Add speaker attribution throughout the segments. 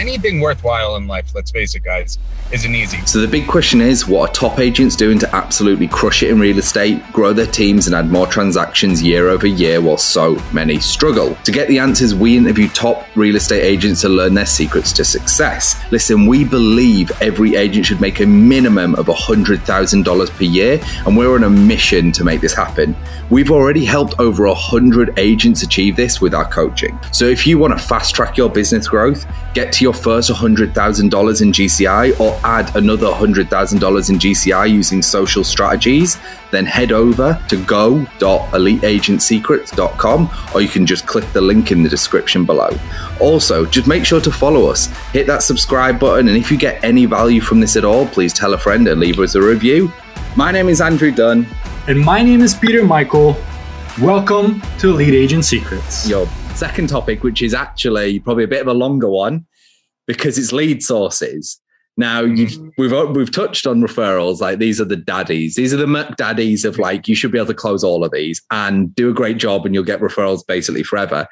Speaker 1: anything worthwhile in life, let's face it, guys, isn't easy.
Speaker 2: So the big question is what are top agents doing to absolutely crush it in real estate, grow their teams, and add more transactions year over year while so many struggle? To get the answers, we interview top real estate agents to learn their secrets to success. Listen, we believe every agent should make a minimum of $100,000 per year, and we're on a mission to make this happen. We've already helped over 100 agents achieve this with our coaching. So if you want to fast track your business growth, get to your first $100,000 in GCI, or add another $100,000 in GCI using social strategies, then head over to go.eliteagentsecrets.com or you can just click the link in the description below. Also, just make sure to follow us, hit that subscribe button, and if you get any value from this at all, please tell a friend and leave us a review. My name is Andrew Dunn.
Speaker 3: And my name is Peter Michael. Welcome to Elite Agent Secrets.
Speaker 2: Your second topic, which is actually probably a bit of a longer one because it's lead sources. Now mm-hmm. we've uh, we've touched on referrals. Like these are the daddies. These are the daddies of like you should be able to close all of these and do a great job, and you'll get referrals basically forever.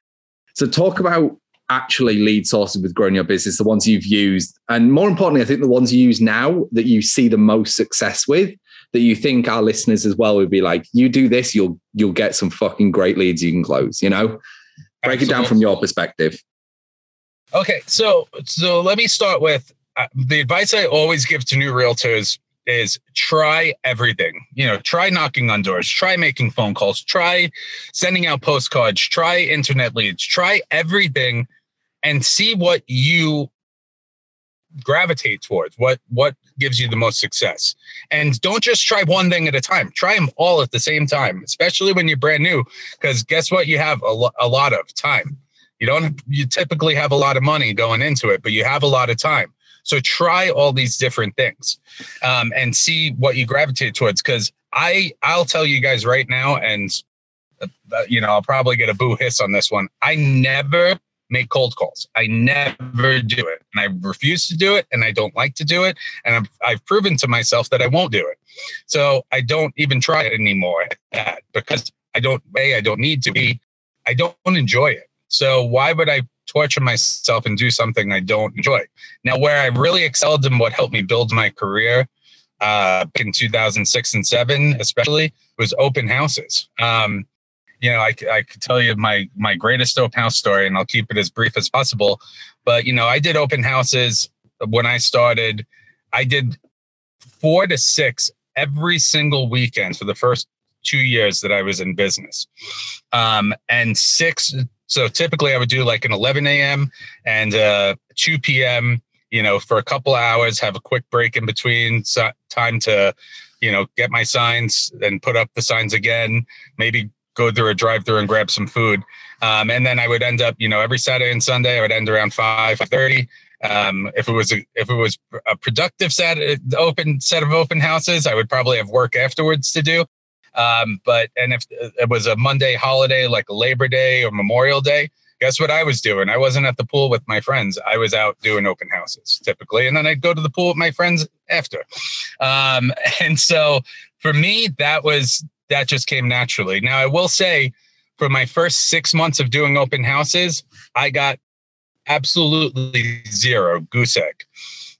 Speaker 2: So talk about actually lead sources with growing your business, the ones you've used, and more importantly, I think the ones you use now that you see the most success with. That you think our listeners as well would be like, you do this, you'll you'll get some fucking great leads you can close. You know, break Absolutely. it down from your perspective.
Speaker 1: Okay, so so let me start with uh, the advice I always give to new realtors is try everything. You know, try knocking on doors, try making phone calls, try sending out postcards, try internet leads, try everything and see what you gravitate towards what what gives you the most success. And don't just try one thing at a time. Try them all at the same time especially when you're brand new because guess what? You have a, lo- a lot of time you don't you typically have a lot of money going into it but you have a lot of time so try all these different things um, and see what you gravitate towards. Because I I'll tell you guys right now, and uh, you know I'll probably get a boo hiss on this one. I never make cold calls. I never do it, and I refuse to do it, and I don't like to do it, and I've, I've proven to myself that I won't do it. So I don't even try it anymore because I don't a I don't need to be. I don't enjoy it. So why would I torture myself and do something I don't enjoy. Now, where I really excelled and what helped me build my career uh, in 2006 and seven, especially, was open houses. Um, you know, I, I could tell you my my greatest open house story, and I'll keep it as brief as possible. But you know, I did open houses when I started. I did four to six every single weekend for the first two years that I was in business, um, and six so typically I would do like an 11 a.m. and uh, 2 p.m. You know, for a couple hours, have a quick break in between, so time to, you know, get my signs and put up the signs again. Maybe go through a drive-through and grab some food, um, and then I would end up, you know, every Saturday and Sunday I would end around five thirty. Um, if it was a if it was a productive set open set of open houses, I would probably have work afterwards to do. Um, but and if it was a Monday holiday like Labor Day or Memorial Day, guess what I was doing? I wasn't at the pool with my friends. I was out doing open houses typically, and then I'd go to the pool with my friends after. Um, and so for me, that was that just came naturally. Now I will say, for my first six months of doing open houses, I got absolutely zero goose egg.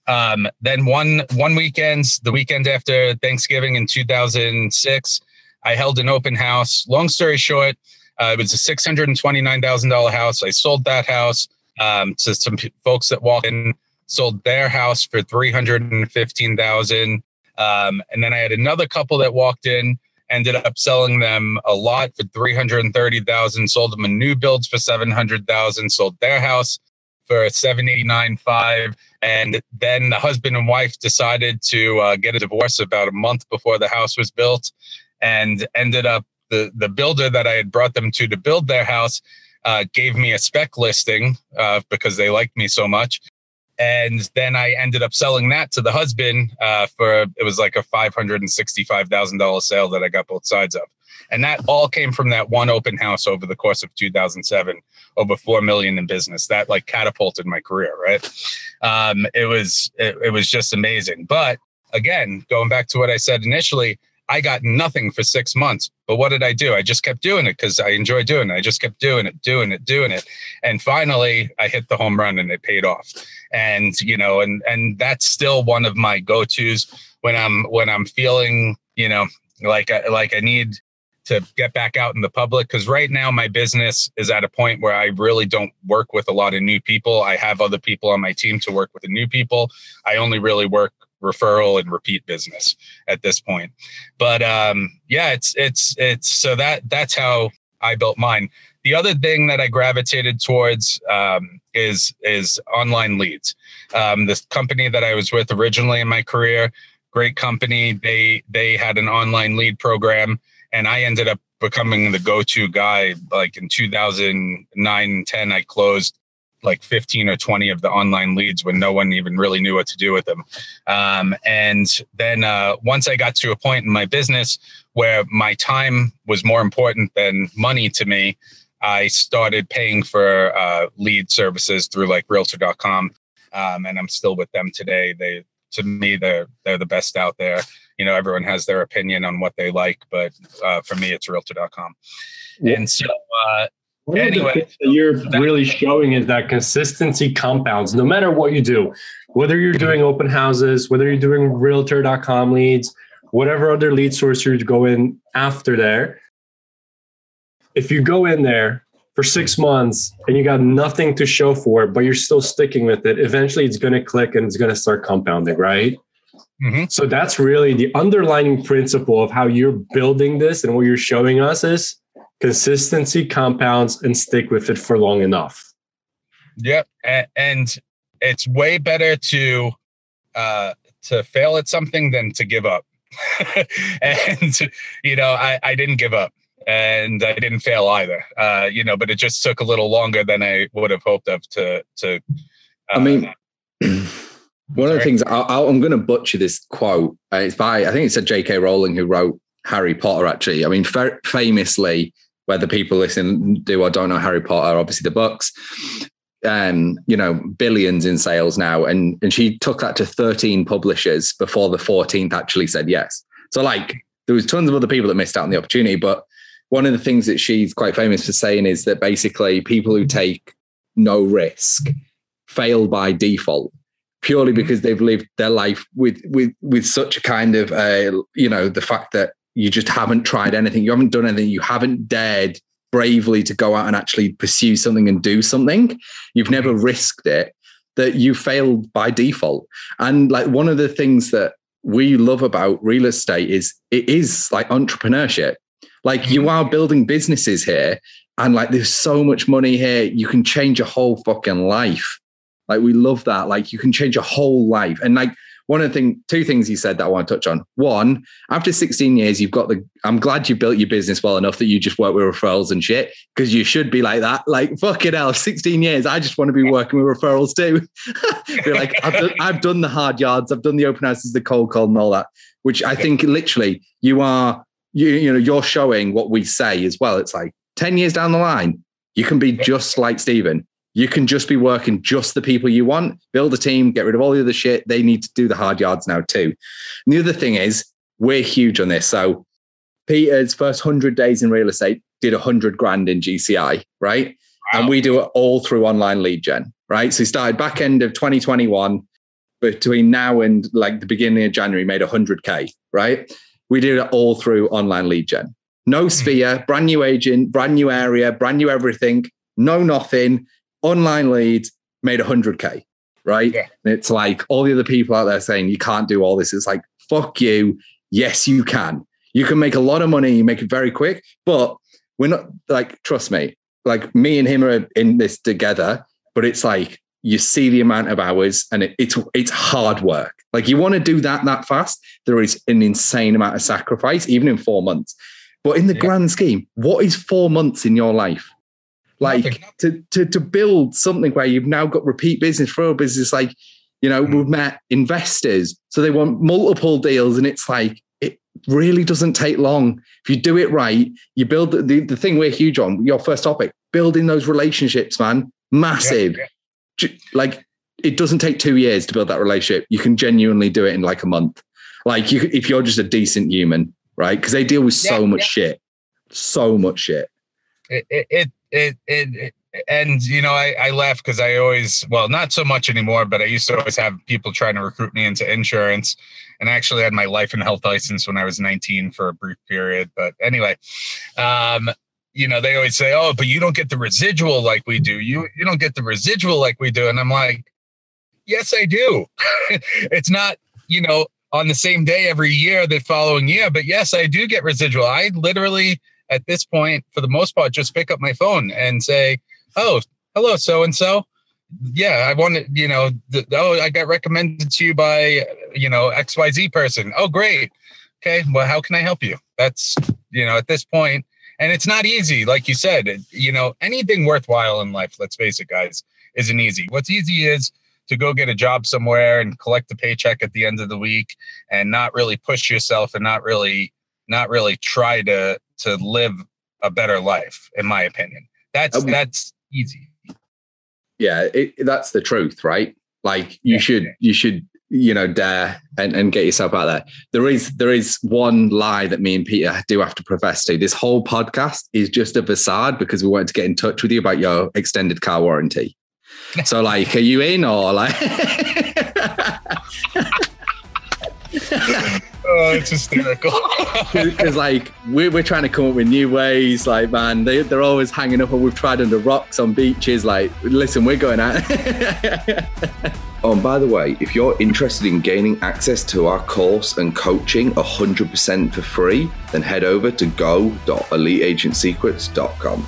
Speaker 1: Um, then one one weekend, the weekend after Thanksgiving in 2006, I held an open house. Long story short, uh, it was a six hundred and twenty nine thousand dollar house. I sold that house um, to some p- folks that walked in. Sold their house for three hundred and fifteen thousand, um, and then I had another couple that walked in. Ended up selling them a lot for three hundred and thirty thousand. Sold them a new builds for seven hundred thousand. Sold their house for seven eighty nine five. And then the husband and wife decided to uh, get a divorce about a month before the house was built and ended up the the builder that I had brought them to to build their house uh, gave me a spec listing uh, because they liked me so much. And then I ended up selling that to the husband uh, for it was like a five hundred and sixty-five thousand dollar sale that I got both sides of, and that all came from that one open house over the course of 2007, over four million in business. That like catapulted my career, right? Um, it was it, it was just amazing. But again, going back to what I said initially, I got nothing for six months. But what did I do? I just kept doing it because I enjoy doing it. I just kept doing it, doing it, doing it. And finally I hit the home run and it paid off. And, you know, and and that's still one of my go-tos when I'm when I'm feeling, you know, like I, like I need to get back out in the public because right now my business is at a point where I really don't work with a lot of new people. I have other people on my team to work with the new people. I only really work referral and repeat business at this point. But um, yeah, it's it's it's so that that's how I built mine. The other thing that I gravitated towards um, is is online leads. Um, this company that I was with originally in my career, great company. They they had an online lead program, and I ended up becoming the go-to guy. Like in 2009, 10, I closed like 15 or 20 of the online leads when no one even really knew what to do with them. Um, and then uh, once I got to a point in my business where my time was more important than money to me, I started paying for uh, lead services through like realtor.com. Um, and I'm still with them today. They, to me, they're, they're the best out there. You know, everyone has their opinion on what they like, but uh, for me, it's realtor.com. Yeah. And so, uh,
Speaker 4: one anyway, that you're really showing is that consistency compounds no matter what you do, whether you're doing open houses, whether you're doing realtor.com leads, whatever other lead source you go in after there. If you go in there for six months and you got nothing to show for it, but you're still sticking with it, eventually it's going to click and it's going to start compounding, right? Mm-hmm. So that's really the underlying principle of how you're building this and what you're showing us is consistency compounds and stick with it for long enough.
Speaker 1: Yep. And it's way better to uh, to fail at something than to give up. and you know, I, I didn't give up and I didn't fail either. Uh, you know, but it just took a little longer than I would have hoped of to to uh,
Speaker 2: I mean one of the things I, am going to butcher this quote. Uh, it's by I think it's a J.K. Rowling who wrote Harry Potter. Actually, I mean, fa- famously, whether people listen do or don't know Harry Potter, obviously the books, um, you know, billions in sales now. And and she took that to 13 publishers before the 14th actually said yes. So like there was tons of other people that missed out on the opportunity. But one of the things that she's quite famous for saying is that basically people who take no risk fail by default purely because they've lived their life with with with such a kind of uh, you know the fact that you just haven't tried anything, you haven't done anything, you haven't dared bravely to go out and actually pursue something and do something, you've never risked it, that you failed by default. And like one of the things that we love about real estate is it is like entrepreneurship. Like you mm-hmm. are building businesses here, and like there's so much money here, you can change a whole fucking life. Like we love that. Like you can change a whole life. And like one of the thing, two things you said that I want to touch on. One, after 16 years, you've got the. I'm glad you built your business well enough that you just work with referrals and shit because you should be like that. Like fucking hell, 16 years. I just want to be working with referrals too. be like, I've done, I've done the hard yards, I've done the open houses, the cold call, and all that. Which I think literally you are. You you know you're showing what we say as well. It's like 10 years down the line, you can be just like Stephen you can just be working just the people you want, build a team, get rid of all the other shit. They need to do the hard yards now too. And the other thing is, we're huge on this. So Peter's first 100 days in real estate did 100 grand in GCI, right? Wow. And we do it all through online lead gen, right? So he started back end of 2021. Between now and like the beginning of January, made 100K, right? We did it all through online lead gen. No hmm. sphere, brand new agent, brand new area, brand new everything, no nothing online leads made 100K, right? Yeah. And it's like all the other people out there saying you can't do all this. It's like, fuck you. Yes, you can. You can make a lot of money, you make it very quick, but we're not like, trust me, like me and him are in this together, but it's like you see the amount of hours and it, it's it's hard work. Like you want to do that that fast, there is an insane amount of sacrifice, even in four months. But in the yeah. grand scheme, what is four months in your life? Like to, to to build something where you've now got repeat business for a business. Like you know, mm. we've met investors, so they want multiple deals, and it's like it really doesn't take long if you do it right. You build the the, the thing we're huge on. Your first topic, building those relationships, man, massive. Yeah, yeah. Like it doesn't take two years to build that relationship. You can genuinely do it in like a month. Like you, if you're just a decent human, right? Because they deal with so
Speaker 1: Yeah,
Speaker 2: much shit, so much shit.
Speaker 1: it it it, it, it and you know I, I laugh because I always well not so much anymore but I used to always have people trying to recruit me into insurance. And I actually had my life and health license when I was 19 for a brief period but anyway um you know they always say oh but you don't get the residual like we do. You you don't get the residual like we do. And I'm like yes I do. It's not you know on the same day every year the following year but yes I do get residual. I literally at this point, for the most part, just pick up my phone and say, "Oh, hello, so and so. Yeah, I wanted, you know, oh, I got recommended to you by, you know, X Y Z person. Oh, great. Okay, well, how can I help you? That's, you know, at this point, and it's not easy, like you said. You know, anything worthwhile in life, let's face it, guys, isn't easy. What's easy is to go get a job somewhere and collect a paycheck at the end of the week and not really push yourself and not really not really try to to live a better life in my opinion that's
Speaker 2: Um,
Speaker 1: that's easy
Speaker 2: Yeah, it, that's the truth, right? Like you
Speaker 1: Yeah.
Speaker 2: should, you should, you know, dare and, and get yourself out there. There is, there is one lie that me and Peter do have to profess to. This whole podcast is just a facade because we wanted to get in touch with you about your extended car warranty. So, like, are you in or like?
Speaker 1: oh it's hysterical
Speaker 2: Because like we're, we're trying to come up with new ways. Like man, they they're always hanging up, and we've tried under rocks on beaches. Like, listen, we're going out. oh, and by the way, if you're interested in gaining access to our course and coaching 100% for free, then head over to go.eliteagentsecrets.com.